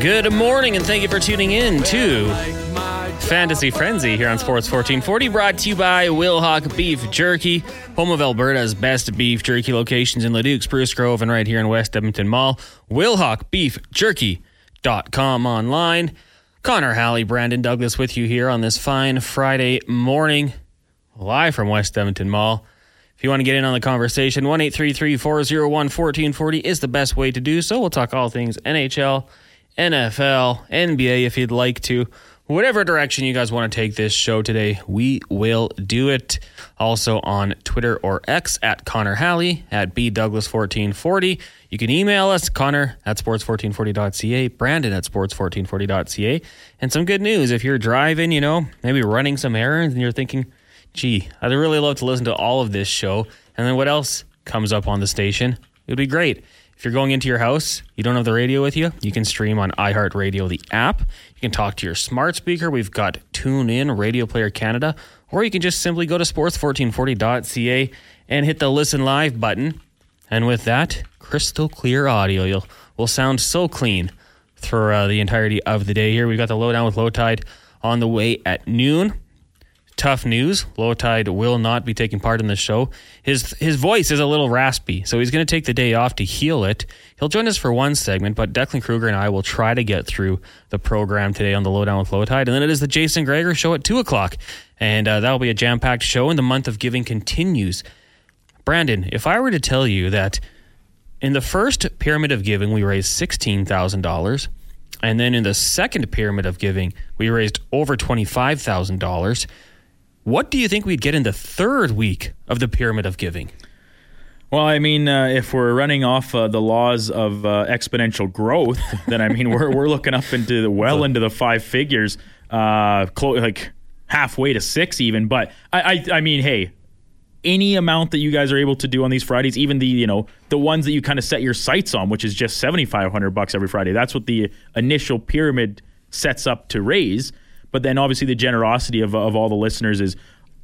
Good morning, and thank you for tuning in to Fantasy Frenzy here on Sports 1440, brought to you by Wilhauk Beef Jerky, home of Alberta's best beef jerky locations in Leduc, Spruce Grove, and right here in West Edmonton Mall. WilhaukBeefJerky.com online. Connor Halley, Brandon Douglas with you here on this fine Friday morning, live from West Edmonton Mall. If you want to get in on the conversation, 1 401 1440 is the best way to do so. We'll talk all things NHL, NFL, NBA if you'd like to. Whatever direction you guys want to take this show today, we will do it. Also on Twitter or X at Connor Halley, at B Douglas1440. You can email us, Connor at sports1440.ca, Brandon at sports1440.ca. And some good news if you're driving, you know, maybe running some errands and you're thinking, gee, I'd really love to listen to all of this show. And then what else comes up on the station? It would be great. If you're going into your house, you don't have the radio with you, you can stream on iHeartRadio, the app. You can talk to your smart speaker. We've got TuneIn, Radio Player Canada, or you can just simply go to sports1440.ca and hit the listen live button. And with that, crystal clear audio. You'll will sound so clean for uh, the entirety of the day here. We've got the lowdown with low tide on the way at noon tough news. Low Tide will not be taking part in the show. His his voice is a little raspy, so he's going to take the day off to heal it. He'll join us for one segment, but Declan Kruger and I will try to get through the program today on the Lowdown with Low Tide, and then it is the Jason Gregor show at two o'clock, and uh, that will be a jam packed show. And the month of giving continues. Brandon, if I were to tell you that in the first pyramid of giving we raised sixteen thousand dollars. And then in the second pyramid of giving, we raised over $25,000 what do you think we'd get in the third week of the pyramid of giving? Well, I mean, uh, if we're running off uh, the laws of uh, exponential growth, then I mean, we're we're looking up into the well into the five figures, uh, clo- like halfway to six even. But I, I, I mean, hey, any amount that you guys are able to do on these Fridays, even the you know the ones that you kind of set your sights on, which is just seventy five hundred bucks every Friday. That's what the initial pyramid sets up to raise. But then obviously the generosity of, of all the listeners is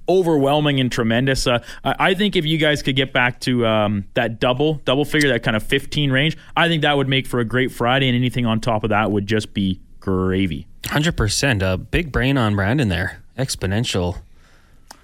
overwhelming and tremendous. Uh, I think if you guys could get back to um, that double double figure, that kind of 15 range, I think that would make for a great Friday, and anything on top of that would just be gravy. 100%. A big brain on Brandon there. Exponential.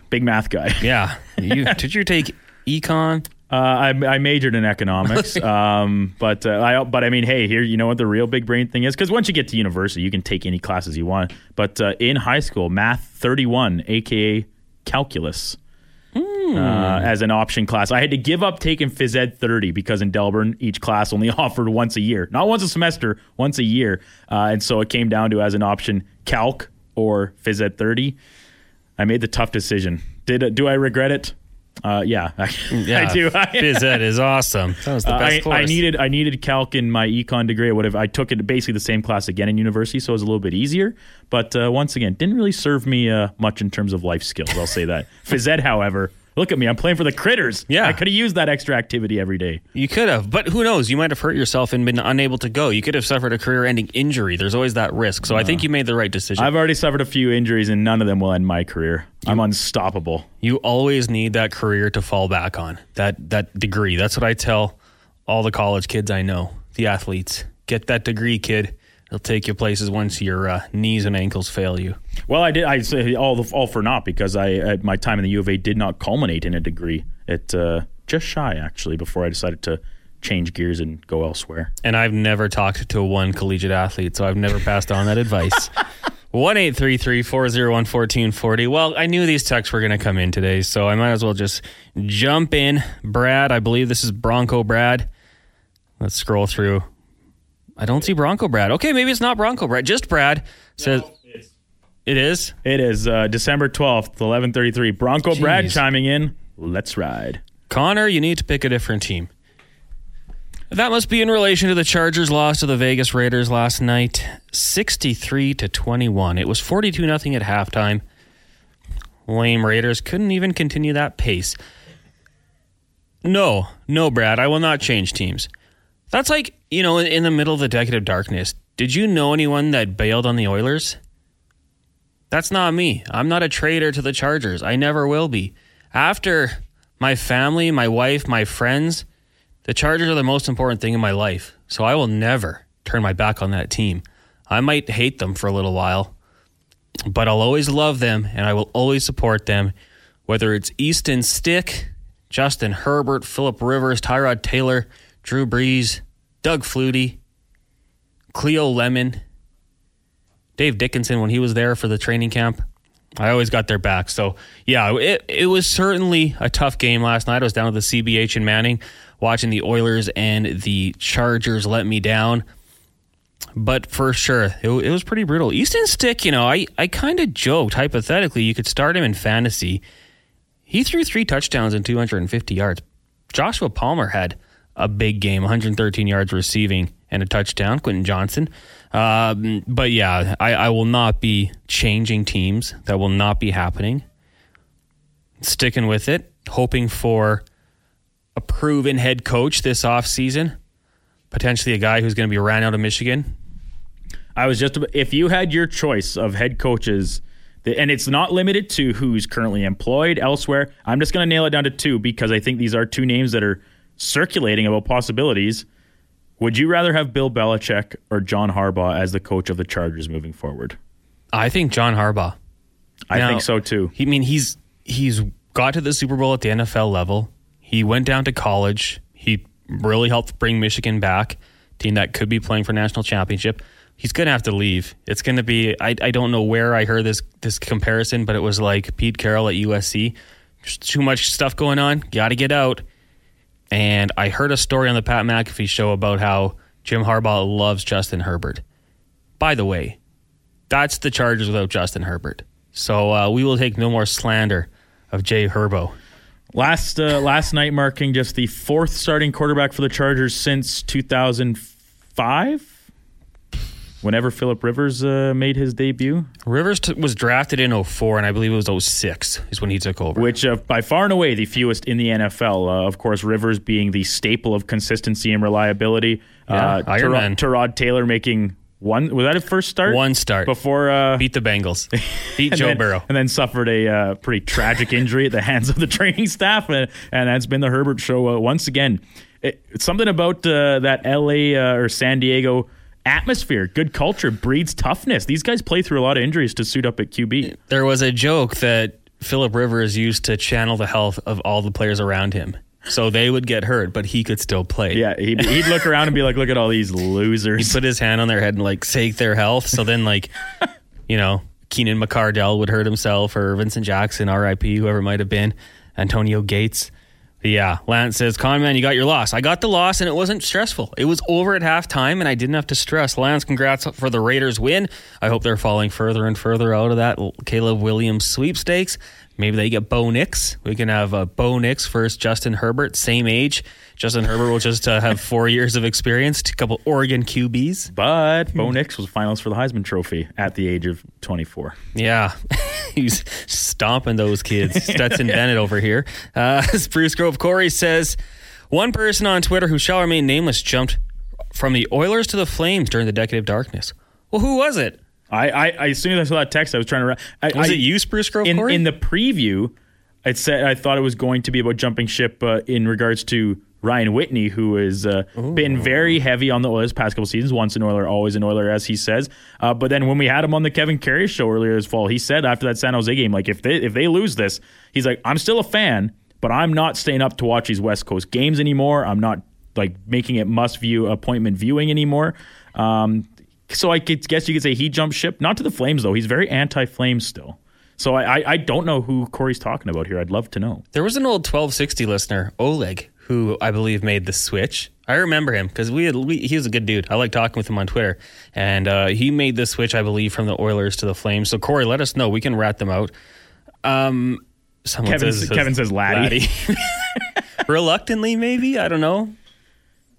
Big math guy. Yeah. You, did you take econ? Uh, I, I, majored in economics, um, but uh, I but I mean, hey, here you know what the real big brain thing is because once you get to university, you can take any classes you want. But uh, in high school, math thirty one, aka calculus, mm. as an option class, I had to give up taking phys ed thirty because in Delburne each class only offered once a year, not once a semester, once a year, uh, and so it came down to as an option calc or phys ed thirty. I made the tough decision. Did do I regret it? Uh, yeah, yeah, I do. Phys ed is awesome. That was the uh, best I, I, needed I needed calc in my econ degree. I would have I took it basically the same class again in university, so it was a little bit easier. But uh, once again, didn't really serve me uh, much in terms of life skills. I'll say that. Phys ed, however, Look at me. I'm playing for the critters. Yeah. I could have used that extra activity every day. You could have, but who knows? You might have hurt yourself and been unable to go. You could have suffered a career ending injury. There's always that risk. So I think uh-huh. you made the right decision. I've already suffered a few injuries, and none of them will end my career. You, I'm unstoppable. You always need that career to fall back on, that, that degree. That's what I tell all the college kids I know, the athletes. Get that degree, kid. It'll take you places once your uh, knees and ankles fail you. Well, I did. I say all all for naught because I at my time in the U of A did not culminate in a degree. It uh, just shy actually before I decided to change gears and go elsewhere. And I've never talked to one collegiate athlete, so I've never passed on that advice. One eight three three four zero one fourteen forty. Well, I knew these texts were going to come in today, so I might as well just jump in. Brad, I believe this is Bronco Brad. Let's scroll through. I don't see Bronco Brad. Okay, maybe it's not Bronco Brad. Just Brad says no, it is. It is uh, December twelfth, eleven thirty three. Bronco Jeez. Brad chiming in. Let's ride, Connor. You need to pick a different team. That must be in relation to the Chargers' loss to the Vegas Raiders last night, sixty-three to twenty-one. It was forty-two nothing at halftime. Lame Raiders couldn't even continue that pace. No, no, Brad. I will not change teams. That's like, you know, in the middle of the decade of darkness, did you know anyone that bailed on the Oilers? That's not me. I'm not a traitor to the Chargers. I never will be. After my family, my wife, my friends, the Chargers are the most important thing in my life. So I will never turn my back on that team. I might hate them for a little while, but I'll always love them and I will always support them, whether it's Easton Stick, Justin Herbert, Philip Rivers, Tyrod Taylor, Drew Brees, Doug Flutie, Cleo Lemon, Dave Dickenson when he was there for the training camp. I always got their back. So, yeah, it, it was certainly a tough game last night. I was down at the CBH in Manning watching the Oilers and the Chargers let me down. But for sure, it, it was pretty brutal. Easton Stick, you know, I, I kind of joked hypothetically you could start him in fantasy. He threw three touchdowns and 250 yards. Joshua Palmer had a big game, 113 yards receiving and a touchdown. Quentin Johnston. Um, but yeah, I, I will not be changing teams. That will not be happening. Sticking with it, hoping for a proven head coach this offseason, potentially a guy who's going to be ran out of Michigan. I was just if you had your choice of head coaches, and it's not limited to who's currently employed elsewhere. I'm just going to nail it down to two because I think these are two names that are circulating about possibilities. Would you rather have Bill Belichick or John Harbaugh as the coach of the Chargers moving forward? I think John Harbaugh. I now, think so too. I mean, he's he's got to the Super Bowl at the NFL level. He went down to college. He really helped bring Michigan back, team that could be playing for national championship. He's gonna have to leave. It's gonna be. I, I don't know where I heard this this comparison, but it was like Pete Carroll at USC. Just too much stuff going on. Got to get out. And I heard a story on the Pat McAfee show about how Jim Harbaugh loves Justin Herbert. By the way, that's the Chargers without Justin Herbert. So uh, we will take no more slander of Jay Herbo. Last uh, last night marking just the fourth starting quarterback for the Chargers since 2005 whenever Philip Rivers uh, made his debut. Rivers t- was drafted in 04, and I believe it was 06 is when he took over. Which, uh, by far and away, the fewest in the NFL. Uh, of course, Rivers being the staple of consistency and reliability. Yeah, uh, Iron Man. Tyrod Taylor making one was that a first start? One start before uh, beat the Bengals, beat Joe then, Burrow, and then suffered a uh, pretty tragic injury at the hands of the training staff, and, and that's been the Herbert show uh, once again. It, it's something about uh, that L.A. Uh, or San Diego atmosphere, good culture breeds toughness. These guys play through a lot of injuries to suit up at QB. There was a joke that Philip Rivers used to channel the health of all the players around him. So they would get hurt, but he could still play. Yeah, he'd, he'd look around and be like, "Look at all these losers." He'd put his hand on their head and like take their health. So then, like, you know, Keenan McCardell would hurt himself, or Vincent Jackson, R.I.P., whoever it might have been, Antonio Gates. Yeah, Lance says, Con man, you got your loss. I got the loss and it wasn't stressful. It was over at halftime and I didn't have to stress. Lance, congrats for the Raiders win. I hope they're falling further and further out of that Caleb Williams sweepstakes. Maybe they get Bo Nix. We can have uh, Bo Nix versus Justin Herbert, same age. Justin Herbert will just uh, have four years of experience, a couple Oregon QBs. But Bo Nix was finalist for the Heisman Trophy at the age of 24. Yeah. He's stomping those kids. Stetson Bennett over here. Uh, Spruce Grove Corey says one person on Twitter who shall remain nameless jumped from the Oilers to the Flames during the decade of darkness. Well, who was it? I, I, I as soon as I saw that text, I was trying to. I, was I, it you, Spruce Grove in, Corey? in the preview? It said I thought it was going to be about jumping ship uh, in regards to Ryan Whitney, who has uh, been very heavy on the Oilers past couple seasons. Once an Oiler, always an Oiler, as he says. Uh, but then when we had him on the Kevin Karius show earlier this fall, he said after that San Jose game, like if they if they lose this, he's like, I'm still a fan, but I'm not staying up to watch these West Coast games anymore. I'm not like making it must view appointment viewing anymore. Um, so I guess you could say he jumped ship, not to the Flames though. He's very anti-Flames still. So I, I, I don't know who Corey's talking about here. I'd love to know. There was an old 1260 listener, Oleg, who I believe made the switch. I remember him because we, had, we he was a good dude. I like talking with him on Twitter, and uh, he made the switch, I believe, from the Oilers to the Flames. So Corey, let us know. We can rat them out. Um, Kevin says, Kevin says Laddie. Laddie. Reluctantly, maybe I don't know.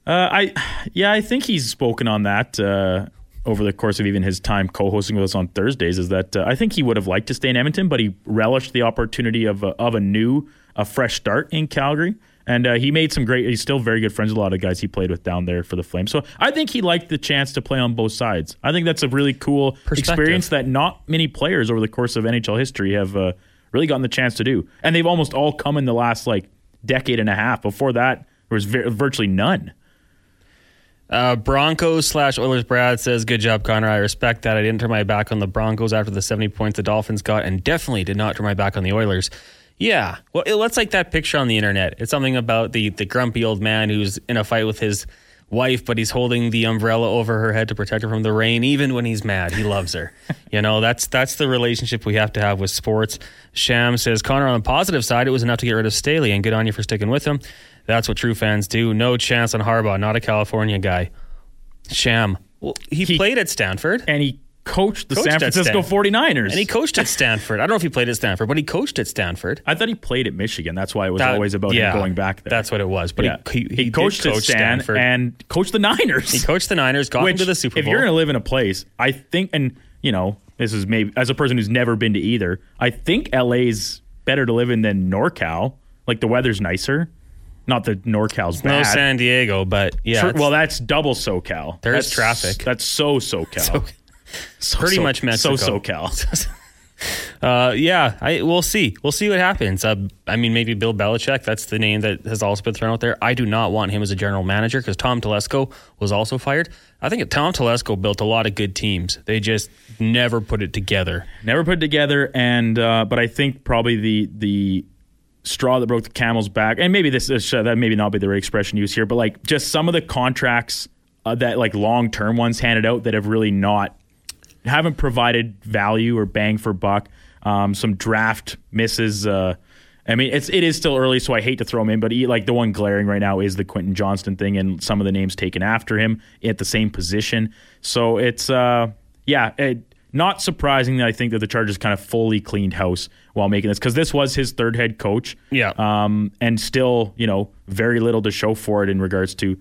Uh, I yeah, I think he's spoken on that uh, over the course of even his time co-hosting with us on Thursdays. Is that uh, I think he would have liked to stay in Edmonton, but he relished the opportunity of a, of a new, a fresh start in Calgary. And uh, he made some great. He's still very good friends with a lot of guys he played with down there for the Flames. So I think he liked the chance to play on both sides. I think that's a really cool experience that not many players over the course of NHL history have uh, really gotten the chance to do. And they've almost all come in the last like decade and a half. Before that, there was virtually none. Uh, Broncos slash Oilers Brad says, Good job, Connor. I respect that. I didn't turn my back on the Broncos after the 70 points the Dolphins got, and definitely did not turn my back on the Oilers. Yeah. Well, it, let's like that picture on the internet. It's something about the, the grumpy old man who's in a fight with his wife, but he's holding the umbrella over her head to protect her from the rain, even when he's mad. He loves her. you know, that's that's the relationship we have to have with sports. Sham says, Connor, on the positive side, it was enough to get rid of Staley, and good on you for sticking with him. That's what true fans do. No chance on Harbaugh, not a California guy. Sham. Well, he, He- played at Stanford. And he coached the Coached San Francisco Stan- 49ers. And he coached at Stanford. I don't know if he played at Stanford, but he coached at Stanford. I thought he played at Michigan. That's why it was That- always about yeah, him going back there. That's what it was. But yeah. he, he, he, did coached at Stan Stanford. and coached the Niners. he coached the Niners, got Which, him the Super Bowl. if you're going to live in a place, I think, and you know, this is maybe as a person who's never been to either, I think LA's better to live in than NorCal. Like the weather's nicer. Not that NorCal's bad. no. San Diego, but yeah, Sure, well, that's double SoCal. There is That's- traffic. That's so SoCal. So, pretty so- much Mexico. So SoCal. Uh, yeah, I we'll see. We'll see what happens. Uh, I mean, maybe Bill Belichick. That's the name that has also been thrown out there. I do not want him as a general manager because Tom Telesco was also fired. I think Tom Telesco built a lot of good teams. They just never put it together. Never put it together, and uh, but I think probably the the straw that broke the camel's back, and maybe this is, uh, that maybe not be the right expression used here, but like just some of the contracts uh, that like long term ones handed out that have really not haven't provided value or bang for buck. Um, some draft misses. Uh, I mean, it's it is still early, so I hate to throw him in, but he, like the one glaring right now is the Quentin Johnston thing, and some of the names taken after him at the same position. So it's uh, yeah, it, not surprising that I think that the Chargers kind of fully cleaned house while making this because this was his third head coach. Yeah. um, and still you know very little to show for it in regards to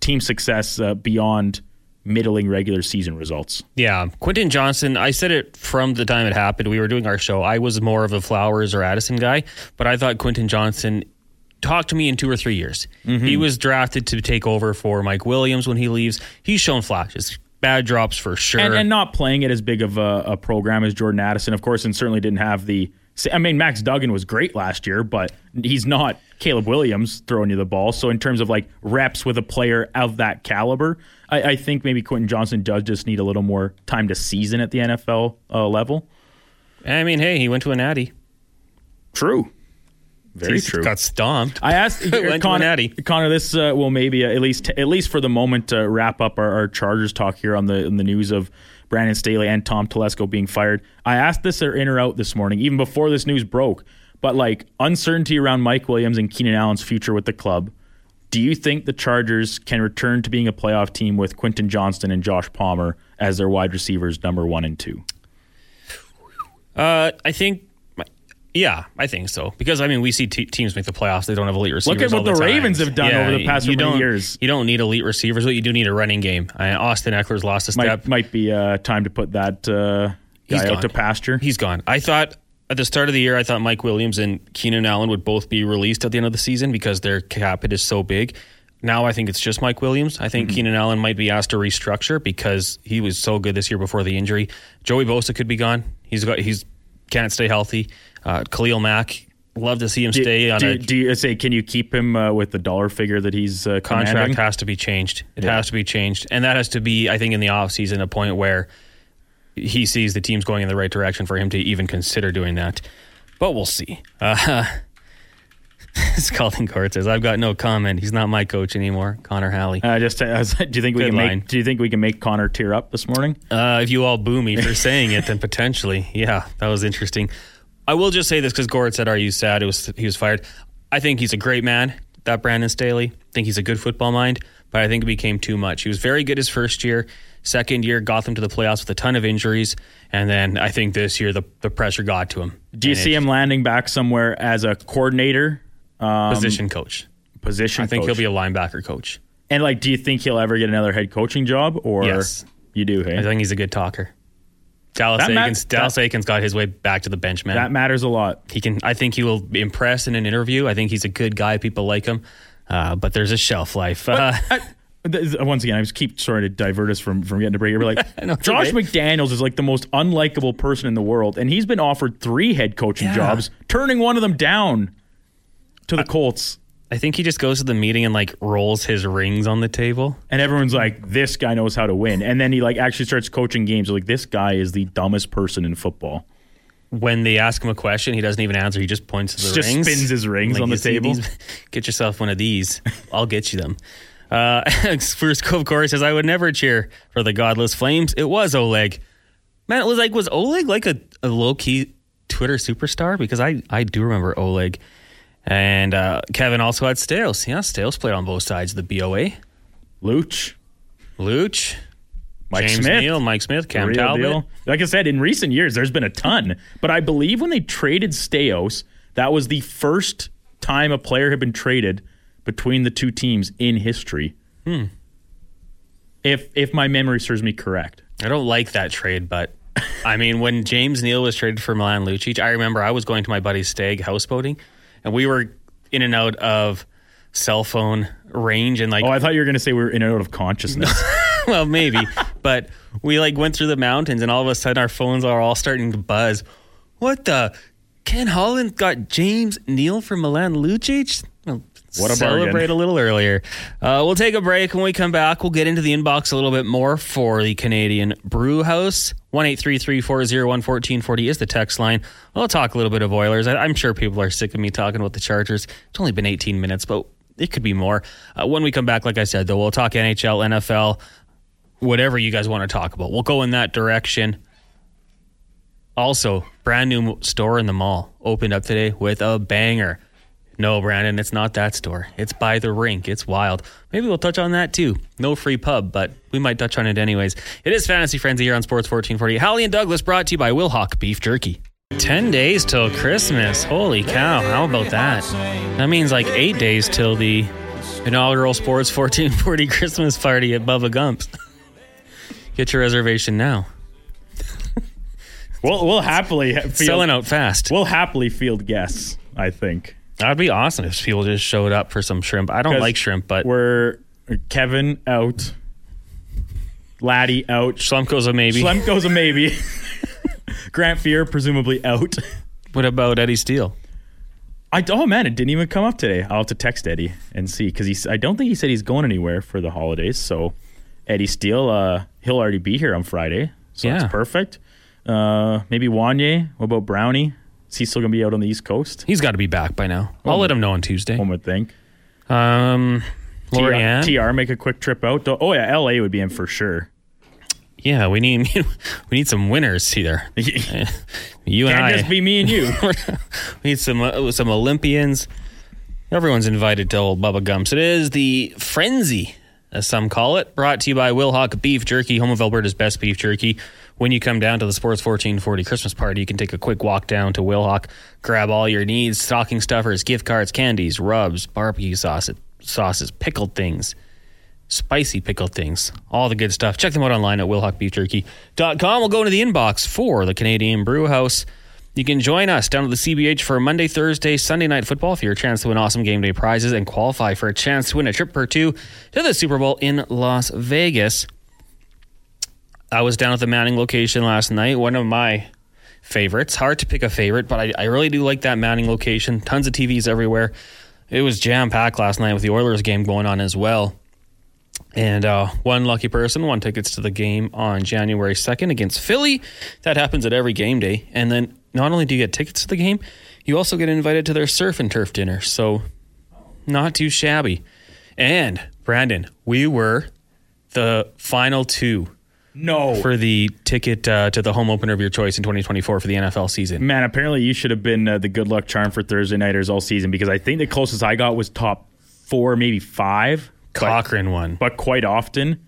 team success uh, beyond middling regular season results. Yeah, Quentin Johnston. I said it from the time it happened. We were doing our show. I was more of a Flowers or Addison guy, but I thought Quentin Johnston talked to me in two or three years. He was drafted to take over for Mike Williams when he leaves. He's shown flashes, bad drops for sure. and, and not playing it as big of a, a program as Jordan Addison, of course, and certainly didn't have the. I mean, Max Duggan was great last year, but he's not Caleb Williams throwing you the ball. So, in terms of like reps with a player of that caliber, I, I think maybe Quentin Johnston does just need a little more time to season at the NFL uh, level. I mean, hey, he went to a natty. True. Very He true. Got stomped. I asked Went to a Connor. Connor. This uh, will maybe uh, at least at least for the moment uh, wrap up our, our Chargers talk here on the on the news of Brandon Staley and Tom Telesco being fired. I asked this or in or out this morning, even before this news broke. But like uncertainty around Mike Williams and Keenan Allen's future with the club. Do you think the Chargers can return to being a playoff team with Quentin Johnston and Josh Palmer as their wide receivers, number one and two? Uh, I think. Yeah, I think so. Because I mean, we see te- teams make the playoffs; they don't have elite receivers. Look at what the time. Ravens have done over the past you don't, years. You don't need elite receivers, but you do need a running game. Uh, Austin Ekeler's lost a step. Might might be uh, time to put that uh, He's guy out gone. to pasture. He's gone. I thought at the start of the year, I thought Mike Williams and Keenan Allen would both be released at the end of the season because their cap hit is so big. Now I think it's just Mike Williams. I think Keenan Allen might be asked to restructure because he was so good this year before the injury. Joey Bosa could be gone. He's got he's can't stay healthy. Uh, Khalil Mack, love to see him stay on do, a do you say can you keep him uh, with the dollar figure that he's uh, contract commanding? has to be changed. It has to be changed. And that has to be, I think, in the offseason, a point where he sees the team's going in the right direction for him to even consider doing that. But we'll see. Uh, Scalding Gord says, I've got no comment. He's not my coach anymore. Connor Halley. Uh, just uh, do you think we Good can line. make do you think we can make Connor tear up this morning? Uh, if you all boo me for saying it, then potentially, yeah, that was interesting. I will just say this because Gord said, "Are you sad?" It was he was fired. I think he's a great man, that Brandon Staley. I think he's a good football mind, but I think it became too much. He was very good his first year. Second year got them to the playoffs with a ton of injuries, and then I think this year the the pressure got to him. Do you And see him landing back somewhere as a coordinator, um, position coach? position? I think coach? he'll be a linebacker coach. And like, do you think he'll ever get another head coaching job? Or Yes. you do? Hey, I think he's a good talker. Dallas That Eakins, Dallas that- Eakins got his way back to the bench, man. that matters a lot. he can. I think he will impress in an interview. I think he's a good guy. People like him, uh, but there's a shelf life. Uh, I- once again, I just keep trying to divert us from, from getting to break. We're like, it's Josh okay. McDaniels is like the most unlikable person in the world, and he's been offered three head coaching Yeah. jobs, turning one of them down to the Colts. I think he just goes to the meeting and like rolls his rings on the table. And everyone's like, this guy knows how to win. And then he like actually starts coaching games. Like, this guy is the dumbest person in football. When they ask him a question, he doesn't even answer. He just points to the rings. Just rings. spins his rings Like, on the "You table." these? Get yourself one of these. I'll get you them. Uh, First, of course, says I would never cheer for the godless flames. It was Oleg. Man, it was like was Oleg like a, a low key Twitter superstar? Because I I do remember Oleg. And uh, Kevin also had Stales. Yeah, Stales played on both sides of the BOA. Luch, Luch, Mike James Smith. Neal, Mike Smith, Cam Talbot. deal. Like I said, in recent years, there's been a ton. But I believe when they traded Steos, that was the first time a player had been traded between the two teams in history. Hmm. If if my memory serves me correct. I don't like that trade, but I mean, when James Neal was traded for Milan Lucic, I remember I was going to my buddy's stag houseboating, and we were in and out of cell phone range, and like, Oh, I thought you were going to say we were in and out of consciousness. well, maybe, but we like went through the mountains, and all of a sudden our phones are all starting to buzz. What the? Ken Holland got James Neal for Milan Lucic. Well, What a celebrate bargain. a little earlier. Uh, we'll take a break. When we come back, we'll get into the inbox a little bit more for the Canadian Brew House. One eight three three four zero one fourteen forty is the text line. I'll talk a little bit of Oilers. I, I'm sure people are sick of me talking about the Chargers. It's only been 18 minutes, but it could be more. Uh, when we come back, like I said, though, we'll talk NHL, NFL, whatever you guys want to talk about. We'll go in that direction. Also, brand new store in the mall opened up today with a banger. No, Brandon, it's not that store. It's by the rink. It's wild. Maybe we'll touch on that too. No free pub, but we might touch on it anyways. It is Fantasy Frenzy here on Sports 1440. Halley and Douglas brought to you by Wilhauk Beef Jerky. 10 days till Christmas. Holy cow. How about that? That means like eight days till the inaugural Sports 1440 Christmas party at Bubba Gump's. Get your reservation now. we'll we'll happily ha- field, Selling out fast. We'll happily field guests. I think That'd be awesome if people just showed up for some shrimp. I don't like shrimp, but we're Kevin out, Laddie out, Slumko's a maybe. Schlemko's a maybe. Grant Fuhr presumably out. What about Eddie Steele? I oh man, it didn't even come up today. I'll have to text Eddie and see because he's. I don't think he said he's going anywhere for the holidays. So Eddie Steele, uh, he'll already be here on Friday, so Yeah. that's perfect. Uh, maybe Wanye. What about Brownie? Is he still gonna be out on the East Coast? He's got to be back by now. I'll let him know on Tuesday. One would think. Um, Lorianne. TR make a quick trip out. Oh yeah, LA would be in for sure. Yeah, we need we need some winners here. Can't You and I. just be me and you. we need some uh, some Olympians. Everyone's invited to old Bubba Gumps. It is the frenzy, as some call it. Brought to you by Wilhauk Beef Jerky, home of Alberta's best beef jerky. When you come down to the Sports 1440 Christmas party, you can take a quick walk down to Wilhauk, grab all your needs: stocking stuffers, gift cards, candies, rubs, barbecue sauces, pickled things spicy pickled things, all the good stuff. Check them out online at wilhaukbeefjerky.com. We'll go into the inbox for the Canadian Brew House. You can join us down at the CBH for Monday, Thursday, Sunday night football for your chance to win awesome game day prizes and qualify for a chance to win a trip or two to the Super Bowl in Las Vegas. I was down at the Manning location last night, one of my favorites. Hard to pick a favorite, but I, I really do like that Manning location. Tons of TVs everywhere. It was jam packed last night with the Oilers game going on as well. And uh, one lucky person won tickets to the game on January 2nd against Philly. That happens at every game day. And then not only do you get tickets to the game, you also get invited to their surf and turf dinner. So, not too shabby. And, Brandon, we were the final two no. for the ticket uh, to the home opener of your choice in 2024 for the NFL season. Man, apparently you should have been uh, the good luck charm for Thursday nighters all season because I think the closest I got was top four, maybe five. Cochrane won. but quite often,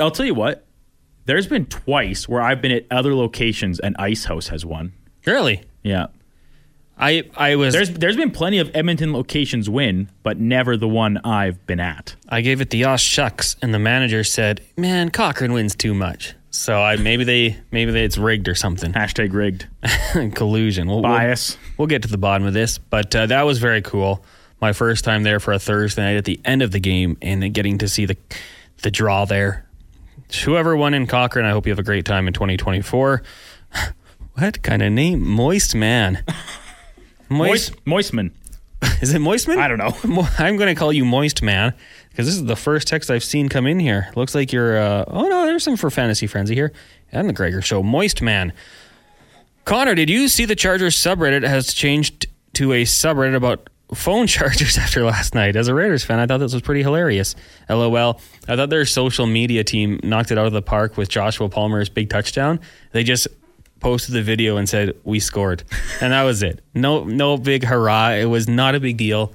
I'll tell you what. There's been twice where I've been at other locations and Ice House has won. Really? Yeah, I, I was there's there's been plenty of Edmonton locations win, but never the one I've been at. I gave it the Yosh shucks, and the manager said, "Man, Cochrane wins too much." So I maybe they maybe they, it's rigged or something, Hashtag rigged collusion. We'll, we'll, bias. we'll get to the bottom of this, but uh, that was very cool. My first time there for a Thursday night at the end of the game, and getting to see the the draw there. Whoever won in Cochrane, I hope you have a great time in 2024. what kind of name? Moist man. Moist Moistman. Is it Moistman? I don't know. I'm going to call you Moist Man because this is the first text I've seen come in here. Looks like you're. Uh, oh no, there's some for Fantasy Frenzy here and the Gregor Show. Moist Man. Connor, did you see the Chargers subreddit has changed to a subreddit about phone chargers after last night? As a Raiders fan, I thought this was pretty hilarious. LOL. I thought their social media team knocked it out of the park with Joshua Palmer's big touchdown. They just posted the video and said we scored, and that was it. No, no big hurrah. It was not a big deal.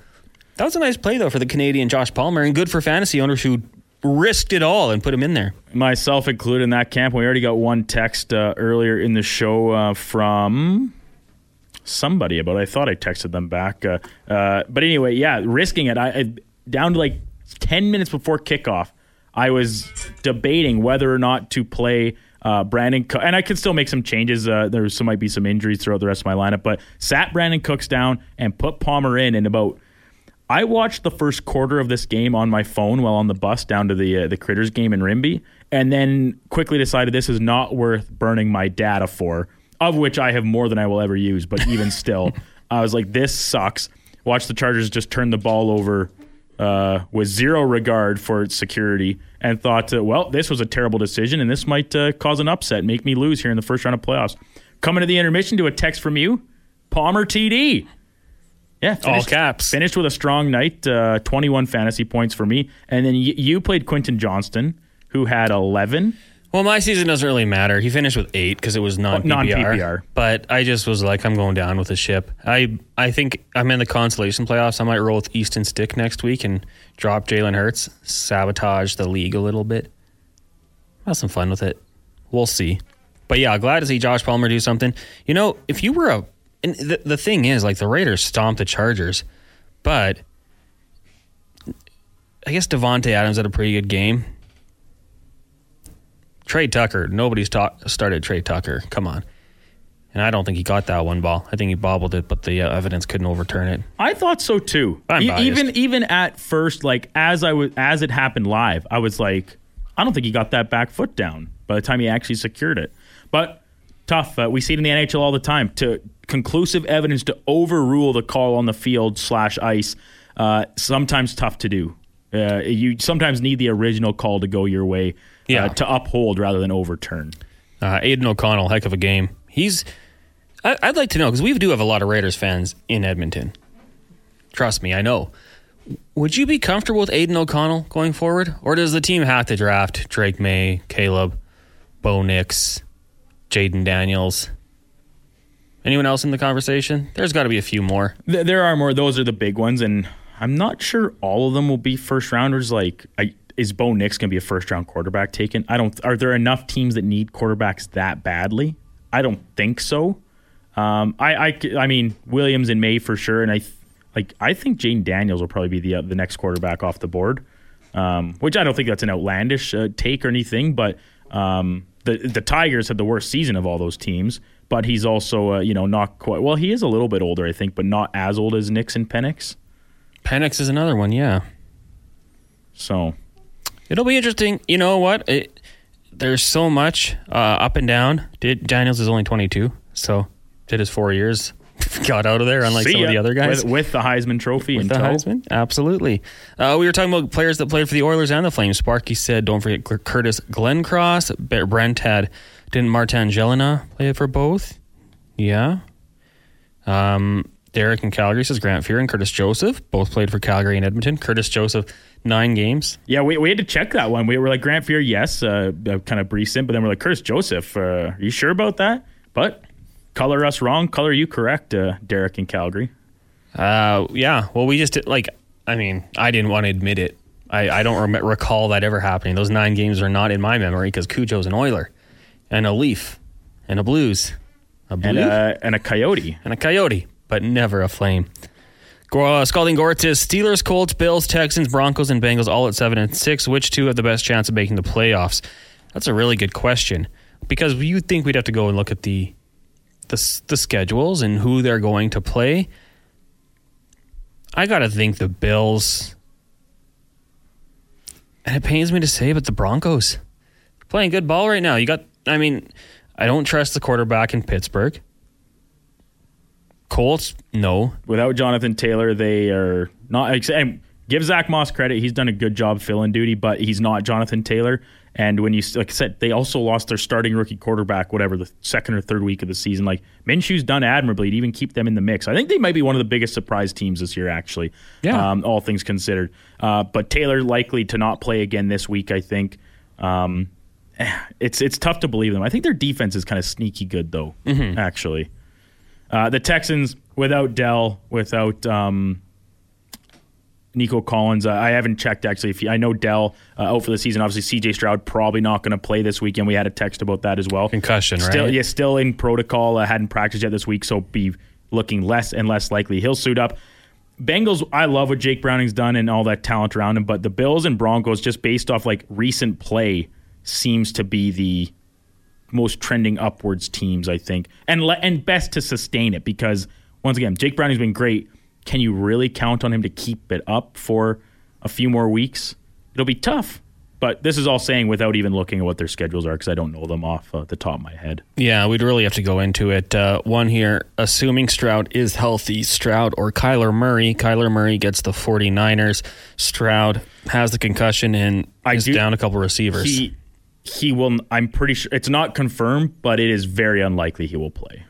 That was a nice play though for the Canadian Josh Palmer, and good for fantasy owners who risked it all and put him in there. Myself included in that camp. We already got one text uh, earlier in the show uh, from somebody about. I thought I texted them back, uh, uh, but anyway, yeah, risking it. I, I down to like ten minutes before kickoff. I was debating whether or not to play uh, Brandon, Co- and I can still make some changes. Uh, there some, might be some injuries throughout the rest of my lineup, but sat Brandin Cooks down and put Palmer in. And about, I watched the first quarter of this game on my phone while on the bus down to the uh, the Critters game in Rimbey, and then quickly decided this is not worth burning my data for. Of which I have more than I will ever use, but even still, I was like, this sucks. Watch the Chargers just turn the ball over uh, with zero regard for its security and thought, uh, well, this was a terrible decision and this might uh, cause an upset, make me lose here in the first round of playoffs. Coming to the intermission to a text from you, Palmer TD. Yeah, All caps. Finished with a strong night, uh, 21 fantasy points for me. And then y- you played Quentin Johnston, who had 11. Well, my season doesn't really matter. He finished with eight because it was non non-PPR. But I just was like, I'm going down with the ship. I I think I'm in the consolation playoffs. I might roll with Easton Stick next week and drop Jalen Hurts, sabotage the league a little bit. Have some fun with it. We'll see. But yeah, glad to see Josh Palmer do something. You know, if you were a, and the, the thing is, like the Raiders stomped the Chargers, but I guess Davante Adams had a pretty good game. Tre Tucker. Nobody's ta- started Tre Tucker. Come on. And I don't think he got that one ball. I think he bobbled it, but the uh, evidence couldn't overturn it. I thought so too. I'm E- biased. even even at first, like as I was as it happened live, I was like, I don't think he got that back foot down by the time he actually secured it. But tough. Uh, we see it in the NHL all the time. To conclusive evidence to overrule the call on the field slash ice, uh, sometimes tough to do. Uh, you sometimes need the original call to go your way, Yeah. uh, to uphold rather than overturn. Uh, Aidan O'Connell, heck of a game. He's. I, I'd like to know because we do have a lot of Raiders fans in Edmonton. Trust me, I know. Would you be comfortable with Aidan O'Connell going forward, or does the team have to draft Drake Maye, Caleb, Bo Nix, Jayden Daniels? Anyone else in the conversation? There's got to be a few more. There are more. Those are the big ones, and I'm not sure all of them will be first rounders. Like, I, is Bo Nix going to be a first round quarterback taken? I don't. Are there enough teams that need quarterbacks that badly? I don't think so. Um, I, I, I mean Williams and Maye for sure, and I like I think Jane Daniels will probably be the uh, the next quarterback off the board. Um, which I don't think that's an outlandish uh, take or anything, but um, the the Tigers had the worst season of all those teams. But he's also uh, you know not quite well. He is a little bit older, I think, but not as old as Nix and Penix. Penix is another one, yeah. So It'll be interesting. You know what? It, there's so much uh, up and down. Did Daniels is only 22, so did his four years, got out of there, unlike see some of the other guys. with, with the Heisman Trophy With the tow. Heisman, absolutely. Uh, we were talking about players that played for the Oilers and the Flames. Sparky said, "Don't forget Curtis Glencross." Brent had didn't Martin Gelinas play for both? Yeah. Um, Derek in Calgary says Grant Fuhr and Curtis Joseph both played for Calgary and Edmonton. Curtis Joseph nine games. Yeah, we, we had to check that one. We were like Grant Fuhr, yes, uh, uh, kind of in, but then we're like Curtis Joseph. Uh, are you sure about that? But color us wrong, color you correct, uh, Derek in Calgary. Uh, yeah. Well, we just did, like. I mean, I didn't want to admit it. I, I don't rem- recall that ever happening. Those nine games are not in my memory because Cujo's an Oiler, and a Leaf, and a Blues, a Blue, And, uh, and a Coyote. and a Coyote, but never a Flame. Uh, Scalding Gortis, Steelers, Colts, Bills, Texans, Broncos, and Bengals all at seven and six. Which two have the best chance of making the playoffs? That's a really good question because you'd think we'd have to go and look at the the, the schedules and who they're going to play. I gotta think the Bills, and it pains me to say, but the Broncos playing good ball right now. You got, I mean, I don't trust the quarterback in Pittsburgh. Colts, no. Without Jonathan Taylor, they are not. And give Zach Moss credit; he's done a good job filling duty, but he's not Jonathan Taylor. And when you, like I said, they also lost their starting rookie quarterback, whatever, the second or third week of the season. Like Minshew's done admirably to even keep them in the mix. I think they might be one of the biggest surprise teams this year, actually. Yeah. Um, all things considered. Uh, but Taylor likely to not play again this week, I think. Um, it's it's tough to believe them. I think their defense is kind of sneaky good, though, actually. Uh, the Texans, without Dell, without. Um, Nico Collins. Uh, I haven't checked actually. If he, I know Dell uh, out for the season, obviously CJ Stroud probably not going to play this weekend. We had a text about that as well. Concussion, still, right? Yeah, still in protocol. Uh, hadn't practiced yet this week, so be looking less and less likely he'll suit up. Bengals, I love what Jake Browning's done and all that talent around him, but the Bills and Broncos, just based off like recent play, seems to be the most trending upwards teams, I think, and le- and best to sustain it because once again, Jake Browning's been great. Can you really count on him to keep it up for a few more weeks? It'll be tough. But this is all saying without even looking at what their schedules are because I don't know them off uh, the top of my head. Yeah, we'd really have to go into it. Uh, one here, assuming Stroud is healthy, Stroud or Kyler Murray. Kyler Murray gets the 49ers. Stroud has the concussion and I is do- down a couple receivers. He he will. I'm pretty sure it's not confirmed, but it is very unlikely he will play.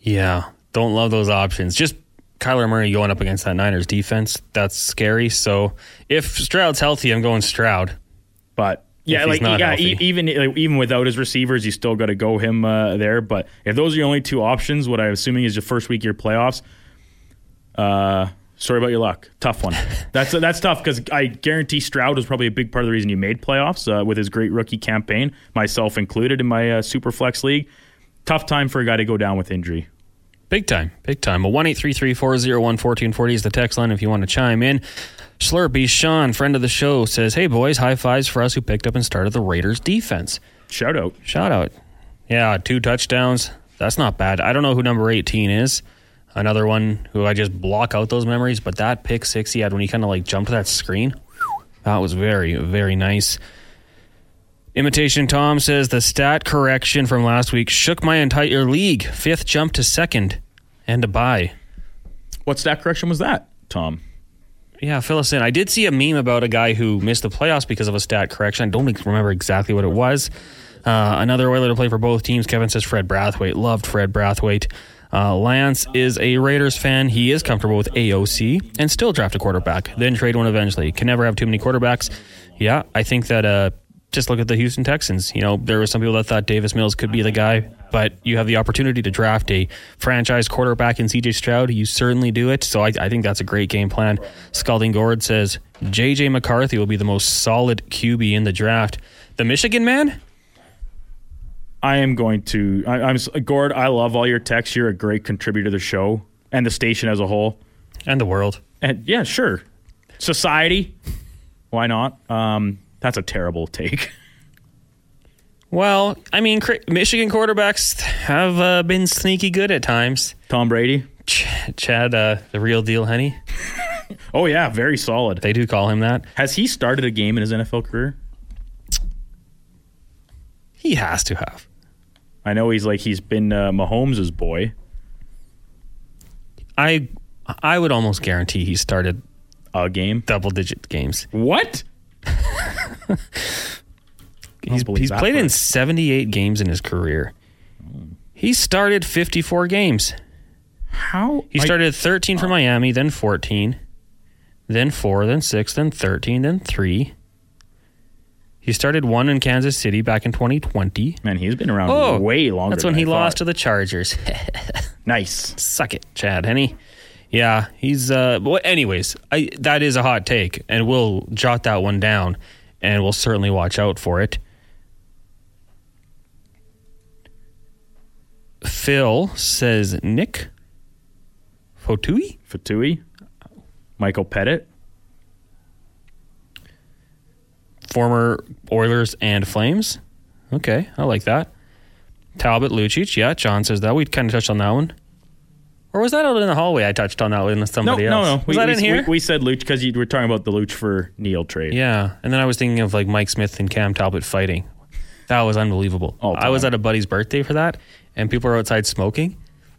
yeah, don't love those options. Just Kyler Murray going up against that Niners defense, that's scary. So if Stroud's healthy, I'm going Stroud. But yeah, like yeah, e- even like, even without his receivers, you still got to go him uh, there. But if those are your only two options, what I'm assuming is your first week of your playoffs. Uh, sorry about your luck. Tough one. that's that's tough because I guarantee Stroud was probably a big part of the reason you made playoffs uh, with his great rookie campaign, myself included in my uh, super flex league. Tough time for a guy to go down with injury. Big time, big time. Well, 1 1440 is the text line if you want to chime in. Slurpee, Sean, friend of the show, says, Hey, boys, high fives for us who picked up and started the Raiders defense. Shout out. Shout out. Yeah, two touchdowns. That's not bad. I don't know who number 18 is. Another one who I just block out those memories, but that pick six he had when he kind of like jumped that screen, that was very, very nice. Imitation Tom says the stat correction from last week shook my entire league. Fifth jump to second and a bye. What stat correction was that, Tom? Yeah, fill us in. I did see a meme about a guy who missed the playoffs because of a stat correction. I don't remember exactly what it was. Uh, another Oiler to play for both teams. Kevin says Fred Brathwaite. Loved Fred Brathwaite. Uh, Lance is a Raiders fan. He is comfortable with AOC and still draft a quarterback, then trade one eventually. Can never have too many quarterbacks. Yeah, I think that. Uh, just look at the Houston Texans. You know, there were some people that thought Davis Mills could be the guy, but you have the opportunity to draft a franchise quarterback in CJ Stroud. You certainly do it. So I, I think that's a great game plan. Scalding Gord says JJ McCarthy will be the most solid QB in the draft. The Michigan man? I am going to. I, I'm Gord. I love all your texts. You're a great contributor to the show and the station as a whole. And the world. And yeah, sure. Society, why not? Um, that's a terrible take. Well, I mean, Michigan quarterbacks have uh, been sneaky good at times. Tom Brady. Ch- Chad, uh, the real deal, honey. Oh yeah, very solid. They do call him that. Has he started a game in his NFL career? He has to have. I know he's like he's been uh, Mahomes' boy. I I would almost guarantee he started A game. double digit games. What? He's, he's played in 78 games in his career. He started 54 games. How? He I- started 13 for Miami, then 14, then 4, then 6, then 13, then 3. He started one in Kansas City back in 2020. man, he's been around Oh, way longer. That's when he I lost thought. to the Chargers. Nice. Suck it, Chad Henne. Yeah, he's. Uh, but anyways, I, that is a hot take, and we'll jot that one down, and we'll certainly watch out for it. Phil says Nick Fotiu. Fatui. Michael Petit. Former Oilers and Flames. Okay, I like that. Talbot Lucic, yeah, John says that. We kind of touched on that one. Or was that out in the hallway? I touched on that with somebody no, else. no. no, Was we, that we, in here? We, we said Luch because you were talking about the Luch for Neal trade. yeah, and then I was thinking of like Mike Smith and Cam Talbot fighting. That was unbelievable. I was at a buddy's birthday for that, and people were outside smoking,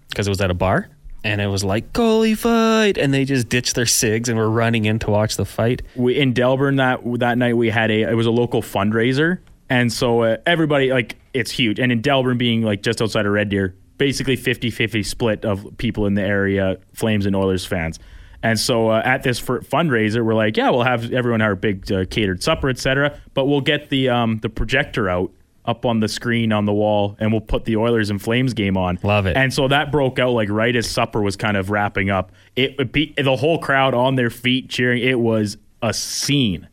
because it was at a bar. And it was like goalie fight, and they just ditched their cigs and were running in to watch the fight. we in Delburne that that night we had a it was a local fundraiser, and so uh, everybody like it's huge. And in Delburne being like just outside of Red Deer, basically 50-50 split of people in the area, Flames and Oilers fans. And so uh, at this fundraiser, we're like, yeah, we'll have everyone have a big uh, catered supper, etc. But we'll get the um, the projector out up on the screen on the wall, and we'll put the Oilers and Flames game on. Love it. And so that broke out like right as supper was kind of wrapping up. It, it be, the whole crowd on their feet cheering. It was a scene.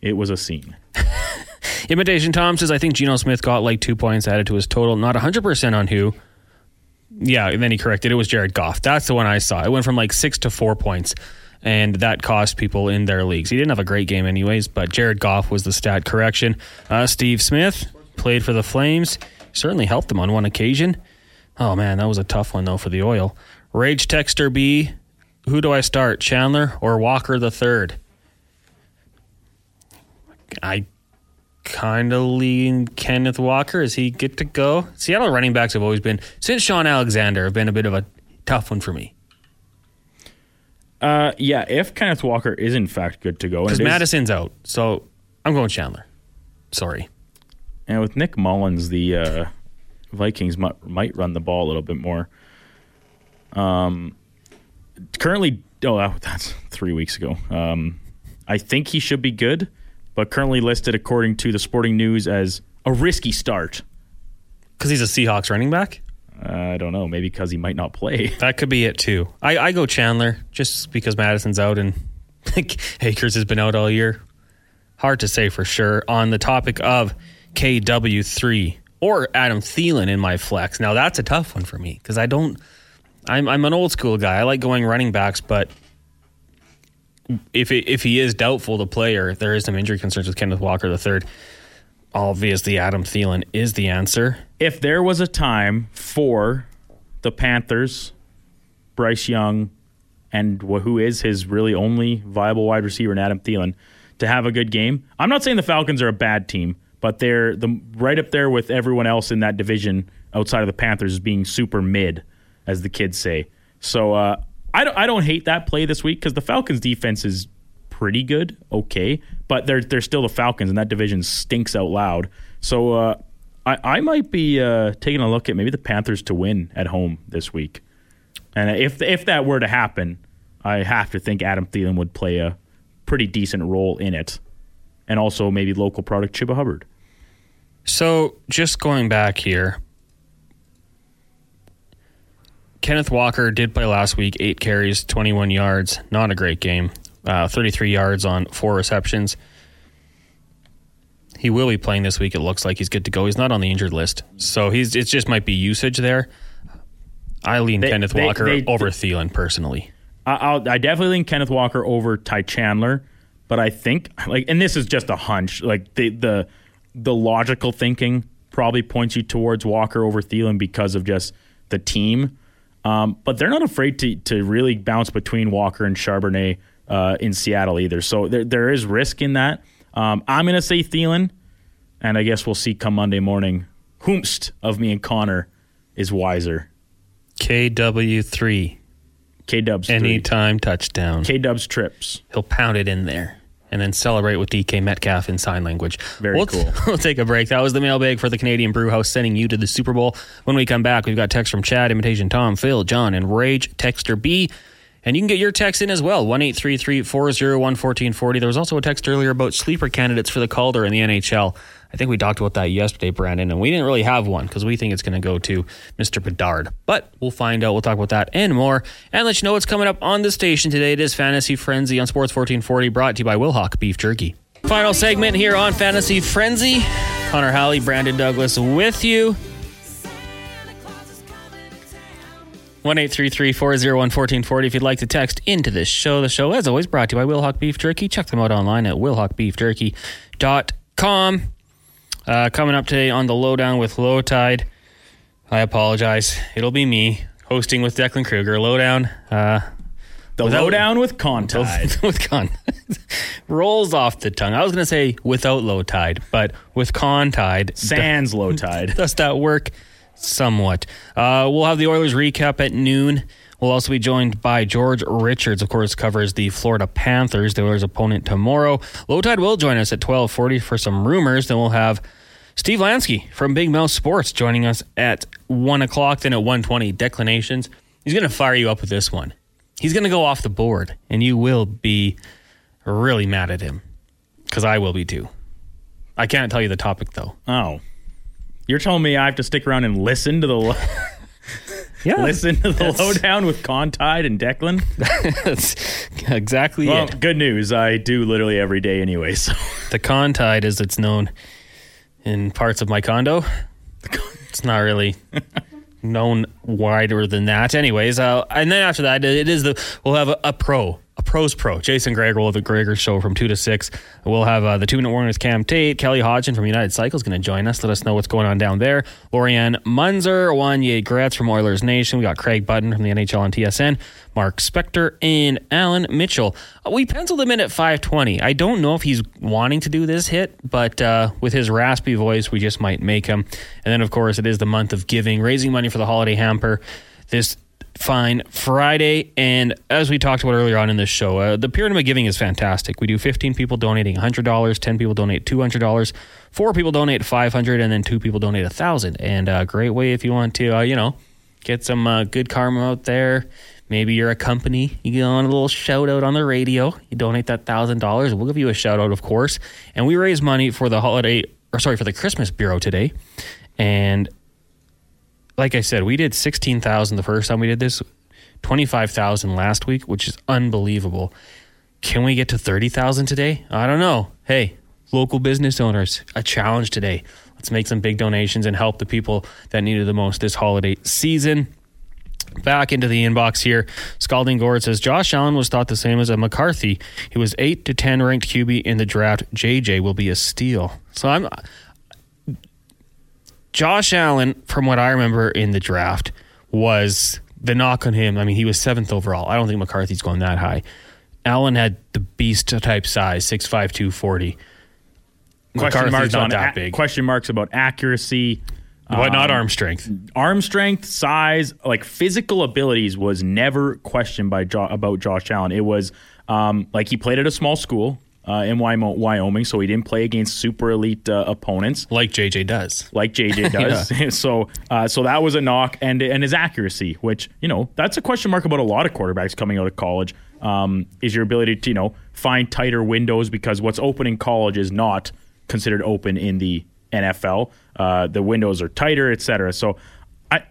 It was a scene. Imitation Tom says, I think Geno Smith got like two points added to his total. Not 100% on who. Yeah, and then he corrected. It was Jared Goff. That's the one I saw. It went from like six to four points, and that cost people in their leagues. He didn't have a great game, anyways, but Jared Goff was the stat correction. Uh, Steve Smith played for the Flames. Certainly helped them on one occasion. Oh, man, that was a tough one, though, for the oil. Rage Texter B. Who do I start, Chandler or Walker the third? I kind of lean Kenneth Walker. Is he good to go? Seattle running backs have always been, since Shaun Alexander, have been a bit of a tough one for me. Uh, yeah, if Kenneth Walker is in fact good to go, and, Because Mattison's out. So I'm going Chandler. Sorry. And with Nick Mullens, the uh, Vikings might, might run the ball a little bit more. Um, currently, oh, that's three weeks ago. Um, I think he should be good, but currently listed according to the Sporting News as a risky start. Because he's a Seahawks running back? I don't know, maybe because he might not play. That could be it too. I, I go Chandler just because Mattison's out and Akers has been out all year. Hard to say for sure. On the topic of KW3 or Adam Thielen in my flex. Now that's a tough one for me because I don't. I'm I'm an old school guy. I like going running backs, but if it, if he is doubtful to play or there is some injury concerns with Kenneth Walker the third, obviously Adam Thielen is the answer. if there was a time for the Panthers, Bryce Young, and who is his really only viable wide receiver, in Adam Thielen, to have a good game, I'm not saying the Falcons are a bad team, but they're the right up there with everyone else in that division outside of the Panthers as being super mid, as the kids say. So uh, I don't I don't hate that play this week because the Falcons defense is pretty good, okay, but they're they're still the Falcons, and that division stinks out loud. So uh, I I might be uh, taking a look at maybe the Panthers to win at home this week, and if if that were to happen, I have to think Adam Thielen would play a pretty decent role in it, and also maybe local product Chuba Hubbard. So just going back here, Kenneth Walker did play last week, eight carries, 21 yards. Not a great game. Uh, 33 yards on four receptions. He will be playing this week. It looks like he's good to go. He's not on the injured list, so he's it just might be usage there. I lean They- Kenneth they- Walker they- over Thielen personally. I, I'll, I definitely think Kenneth Walker over Ty Chandler, but I think like, and this is just a hunch. Like the the the logical thinking probably points you towards Walker over Thielen because of just the team. Um, but they're not afraid to to really bounce between Walker and Charbonnet uh, in Seattle either. So there there is risk in that. Um, I'm gonna say Thielen, and I guess we'll see come Monday morning. Whomst of me and Connor is wiser. KW3, K Dubs anytime touchdown. K Dubs trips. He'll pound it in there and then celebrate with DK Metcalf in sign language. Very we'll cool. we'll take a break. That was the mailbag for the Canadian Brew House sending you to the Super Bowl. When we come back, we've got text from Chad, Imitation Tom, Phil, John, and Rage Texter B. And you can get your text in as well, 1 401 1440. There was also a text earlier about sleeper candidates for the Calder in the NHL. I think we talked about that yesterday, Brandon, and we didn't really have one because we think it's going to go to Mr. Bedard. But we'll find out. We'll talk about that and more and let you know what's coming up on the station today. It is Fantasy Frenzy on Sports 1440, brought to you by Wilhauk Beef Jerky. Final segment here on Fantasy Frenzy. Connor Halley, Brandon Douglas with you. 1-833-401-1440 if you'd like to text into this show. The show, as always, brought to you by Wilhauk Beef Jerky. Check them out online at wilhaukbeefjerky.com. Uh, coming up today on the Lowdown with Lowetide. I apologize. It'll be me hosting with Declan Kruger. Lowdown. Uh, The Without- lowdown with Contide. with con rolls off the tongue. I was going to say without low tide, but with con tide, Sans low tide. does that work? Somewhat. Uh, we'll have the Oilers recap at noon. We'll also be joined by George Richards, of course, covers the Florida Panthers, the Oilers' opponent tomorrow. Lowetide will join us at 1240 for some rumors. Then we'll have Steve Lansky from Big Mouth Sports joining us at 1 o'clock. Then at 120, Declinations. He's going to fire you up with this one. He's going to go off the board, and you will be really mad at him because I will be too. I can't tell you the topic, though. Oh. You're telling me I have to stick around and listen to the Yeah. listen to the lowdown with Contide and Declan? That's exactly Well, it. good news. I do literally every day anyway. So The con tide, as it's known in parts of my condo, it's not really known wider than that. Anyways, uh, and then after that, it is the we'll have a, a pro, a pros pro. Jason Gregor will have the Gregor show from two to six. We'll have uh, the two minute warnings. Cam Tate, Kelly Hodgson from United Cycle is going to join us. Let us know what's going on down there. Lorianne Munzer, Wanye Gretz from Oilers Nation. We got Craig Button from the NHL and TSN. Mark Spector and Allan Mitchell. Uh, we penciled him in at 520. I don't know if he's wanting to do this hit, but uh, with his raspy voice, we just might make him. And then, of course, it is the month of giving, raising money for the holiday hamper. This fine Friday. And as we talked about earlier on in this show, uh, the pyramid of giving is fantastic. We do 15 people donating $100, 10 people donate $200, four people donate 500 and then two people donate 1000 And a uh, great way if you want to, uh, you know, get some uh, good karma out there. Maybe you're a company, you get on a little shout out on the radio, you donate that $1,000. We'll give you a shout out, of course. And we raise money for the holiday, or sorry, for the Christmas Bureau today. And like I said, we did 16,000 the first time we did this, 25,000 last week, which is unbelievable. Can we get to 30,000 today? I don't know. Hey, local business owners, a challenge today. Let's make some big donations and help the people that need it the most this holiday season. Back into the inbox here. Scalding Gord says Josh Allen was thought the same as a McCarthy. He was 8 to 10 ranked QB in the draft. JJ will be a steal. So I'm Josh Allen, from what I remember in the draft, was the knock on him. I mean, he was seventh overall. I don't think McCarthy's going that high. Allen had the beast type size, 6'5", 240. question marks not that a- big. question marks about accuracy, but not um, arm strength. arm strength, size, like physical abilities was never questioned by jo- about Josh Allen. It was um, like he played at a small school uh, in Wyoming, so he didn't play against super elite uh, opponents Like JJ does. like JJ does. so uh, so that was a knock, and and his accuracy, which you know that's a question mark about a lot of quarterbacks coming out of college. Um, is your ability to you know find tighter windows because what's open in college is not considered open in the NFL. Uh, the windows are tighter, etc. So I,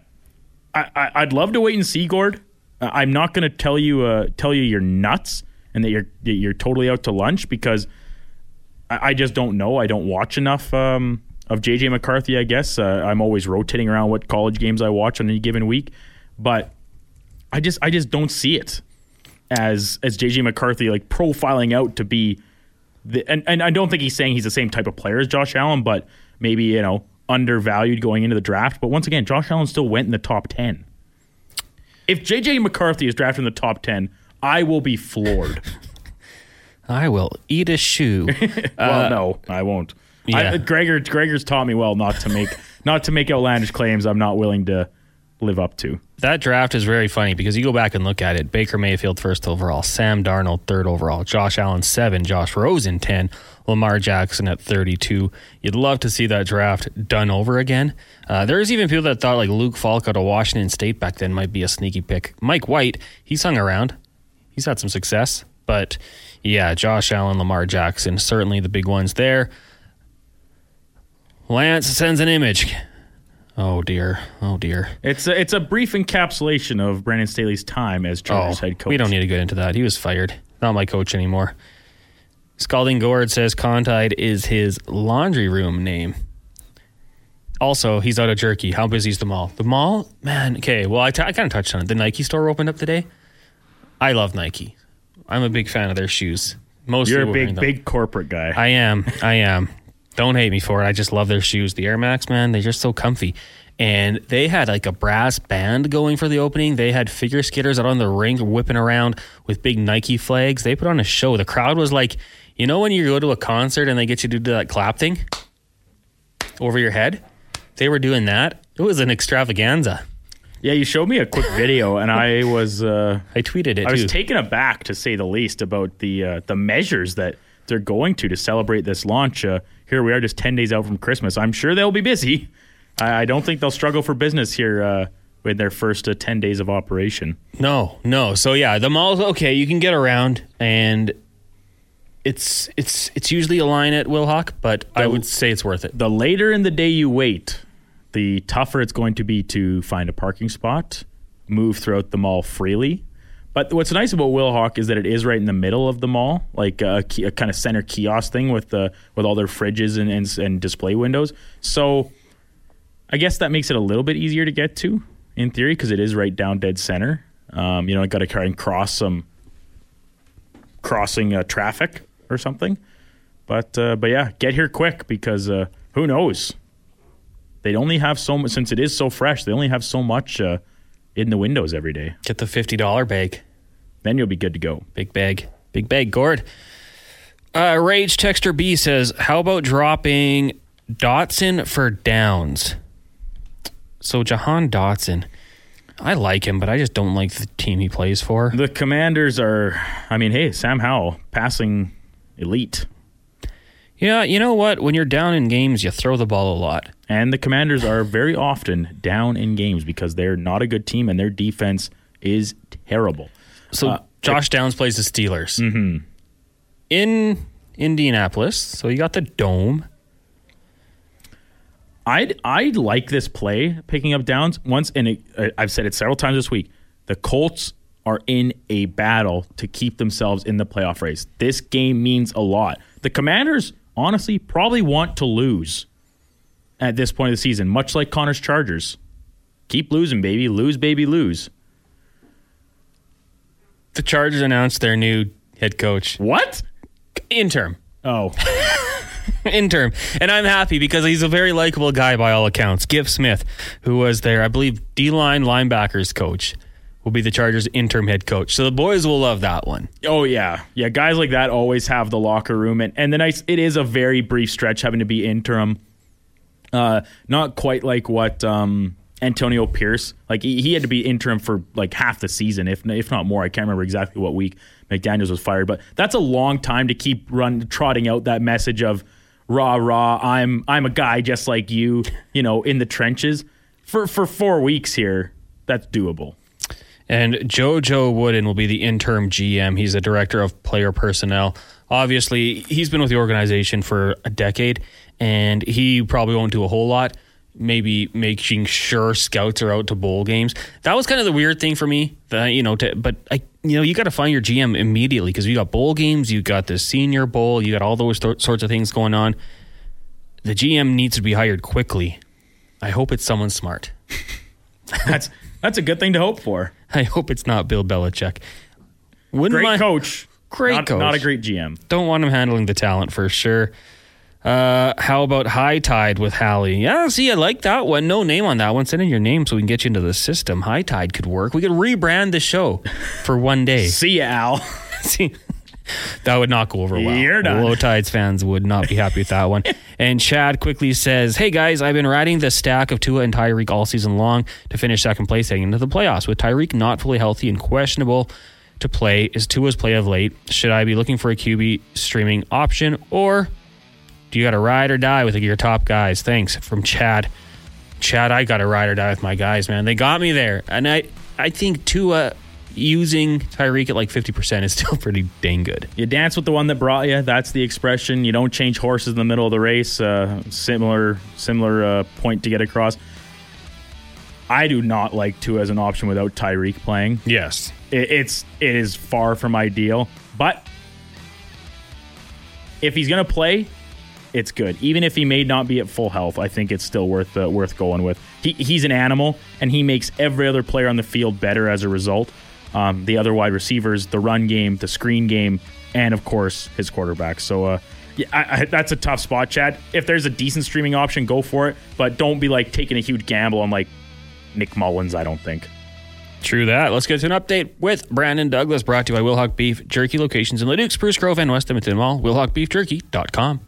I I'd love to wait and see, Gord. Uh, I'm not going to tell you uh, tell you you're nuts and that you're you're totally out to lunch because I, I just don't know. I don't watch enough um, of JJ McCarthy. I guess uh, I'm always rotating around what college games I watch on any given week, but I just I just don't see it as as JJ McCarthy like profiling out to be the and, and I don't think he's saying he's the same type of player as Josh Allen, but maybe you know undervalued going into the draft. But once again, Josh Allen still went in the top ten. If JJ McCarthy is drafted in the top ten, I will be floored. I will eat a shoe. well, no, I won't. yeah. I, Gregor Gregor's taught me well not to make not to make outlandish claims I'm not willing to live up to. that draft is very funny because you go back and look at it. Baker Mayfield first overall, Sam Darnold third overall, Josh Allen seven, Josh Rosen ten, Lamar Jackson at thirty two. You'd love to see that draft done over again. Uh, there's even people that thought like Luke Falk out of Washington State back then might be a sneaky pick. Mike White, he's hung around. He's had some success, but yeah, Josh Allen, Lamar Jackson, certainly the big ones there. Lance sends an image. Oh dear. Oh dear. It's a, it's a brief encapsulation of Brandon Staley's time as oh, Chargers head coach. Oh, We don't need to get into that. He was fired. Not my coach anymore. Scalding Gord says Contide is his laundry room name. Also, he's out of jerky. How busy is the mall? The mall? Man, okay. Well, I, t- I kind of touched on it. The Nike store opened up today. I love Nike. I'm a big fan of their shoes. Most You're a big big corporate guy. I am. I am. Don't hate me for it. I just love their shoes. The Air Max, man, they're just so comfy. And they had like a brass band going for the opening. They had figure skaters out on the rink whipping around with big Nike flags. They put on a show. The crowd was like, you know, when you go to a concert and they get you to do that clap thing over your head? they were doing that. It was an extravaganza. Yeah, you showed me a quick video, and I was uh, I tweeted it I was too. taken aback to say the least about the uh, the measures that they're going to to celebrate this launch. Uh, here we are, just ten days out from Christmas. I'm sure they'll be busy. I, I don't think they'll struggle for business here uh, with their first uh, ten days of operation. no, no. So yeah, the mall's okay. You can get around, and it's it's it's usually a line at Wilhauk, but I would say it's worth it. The later in the day you wait, the tougher it's going to be to find a parking spot, move throughout the mall freely. But what's nice about Wilhauk is that it is right in the middle of the mall, like a, a kind of center kiosk thing with the with all their fridges and, and and display windows. So I guess that makes it a little bit easier to get to in theory because it is right down dead center. Um, you know, I got to try and cross some crossing uh, traffic or something. But uh, but yeah, get here quick because uh, who knows? They only have so much since it is so fresh. They only have so much uh, in the windows every day. Get the fifty dollar bag. Then you'll be good to go. Big bag. Big bag, Gord. Uh, Rage Texter B says, How about dropping Dotson for downs? So, Jahan Dotson, I like him, but I just don't like the team he plays for. The Commanders are. I mean, hey, Sam Howell passing elite, Yeah, you know what? When you're down in games, you throw the ball a lot. and the Commanders are very often down in games because they're not a good team and their defense is terrible. So, Uh, Josh Downs plays the Steelers in Indianapolis. So, you got the dome. I'd I'd like this play picking up downs once, and it, I've said it several times this week. The Colts are in a battle to keep themselves in the playoff race. This game means a lot. The Commanders, honestly, probably want to lose at this point of the season, much like Connor's Chargers. Keep losing, baby. Lose, baby, lose. The Chargers announced their new head coach, What? interim. Oh, interim. And I'm happy because he's a very likable guy by all accounts. Giff Smith, who was their, I believe, D line linebackers coach, will be the Chargers interim head coach. So the boys will love that one. Oh yeah, yeah. Guys like that always have the locker room, and and the nice. It is a very brief stretch having to be interim. Uh, not quite like what um, Antonio Pierce. Like he, he had to be interim for like half the season, if if not more. I can't remember exactly what week McDaniels was fired, but that's a long time to keep run trotting out that message of rah rah. I'm I'm a guy just like you. You know, in the trenches for for four weeks here. That's doable. And JoJo Wooden will be the interim GM. He's the director of player personnel. Obviously, he's been with the organization for a decade, and he probably won't do a whole lot. Maybe making sure scouts are out to bowl games. That was kind of the weird thing for me. That you know, to, but I, you know, you got to find your GM immediately because you got bowl games, you got the senior bowl, you got all those th- sorts of things going on. The GM needs to be hired quickly. I hope it's someone smart. That's that's a good thing to hope for. I hope it's not Bill Belichick. Wouldn't Great mind- coach. Great not, coach. Not a great GM. Don't want him handling the talent for sure. Uh, how about High Tide with Halley? Yeah, see, I like that one. No name on that one. Send in your name so we can get you into the system. High Tide could work. We could rebrand the show for one day. See ya, Al. See, that would not go over well. You're done. Low Tides fans would not be happy with that one. and Chad quickly says, Hey guys, I've been riding the stack of Tua and Tyreek all season long to finish second place heading into the playoffs. With Tyreek not fully healthy and questionable to play, is Tua's play of late? Should I be looking for a QB streaming option or do you got to ride or die with your top guys? Thanks from Chad. Chad, I got to ride or die with my guys, man. They got me there. And I, I think Tua using Tyreek at like 50% is still pretty dang good. You dance with the one that brought you. That's the expression. You don't change horses in the middle of the race. Uh, similar, similar uh, point to get across. I do not like Tua as an option without Tyreek playing. Yes. It, it's it is far from ideal, but if he's gonna play, it's good. Even if he may not be at full health, I think it's still worth uh, worth going with. He, he's an animal, and he makes every other player on the field better as a result. Um, the other wide receivers, the run game, the screen game, and of course his quarterback. So. Uh, yeah, I, I, that's a tough spot, Chad. If there's a decent streaming option, go for it. But don't be like taking a huge gamble on like Nick Mullens. I don't think. True that. Let's get to an update with Brandon Douglas, brought to you by Wilhauk Beef Jerky locations in Leduc, Spruce Grove, and West Edmonton Mall. WilhaukBeefJerky.com.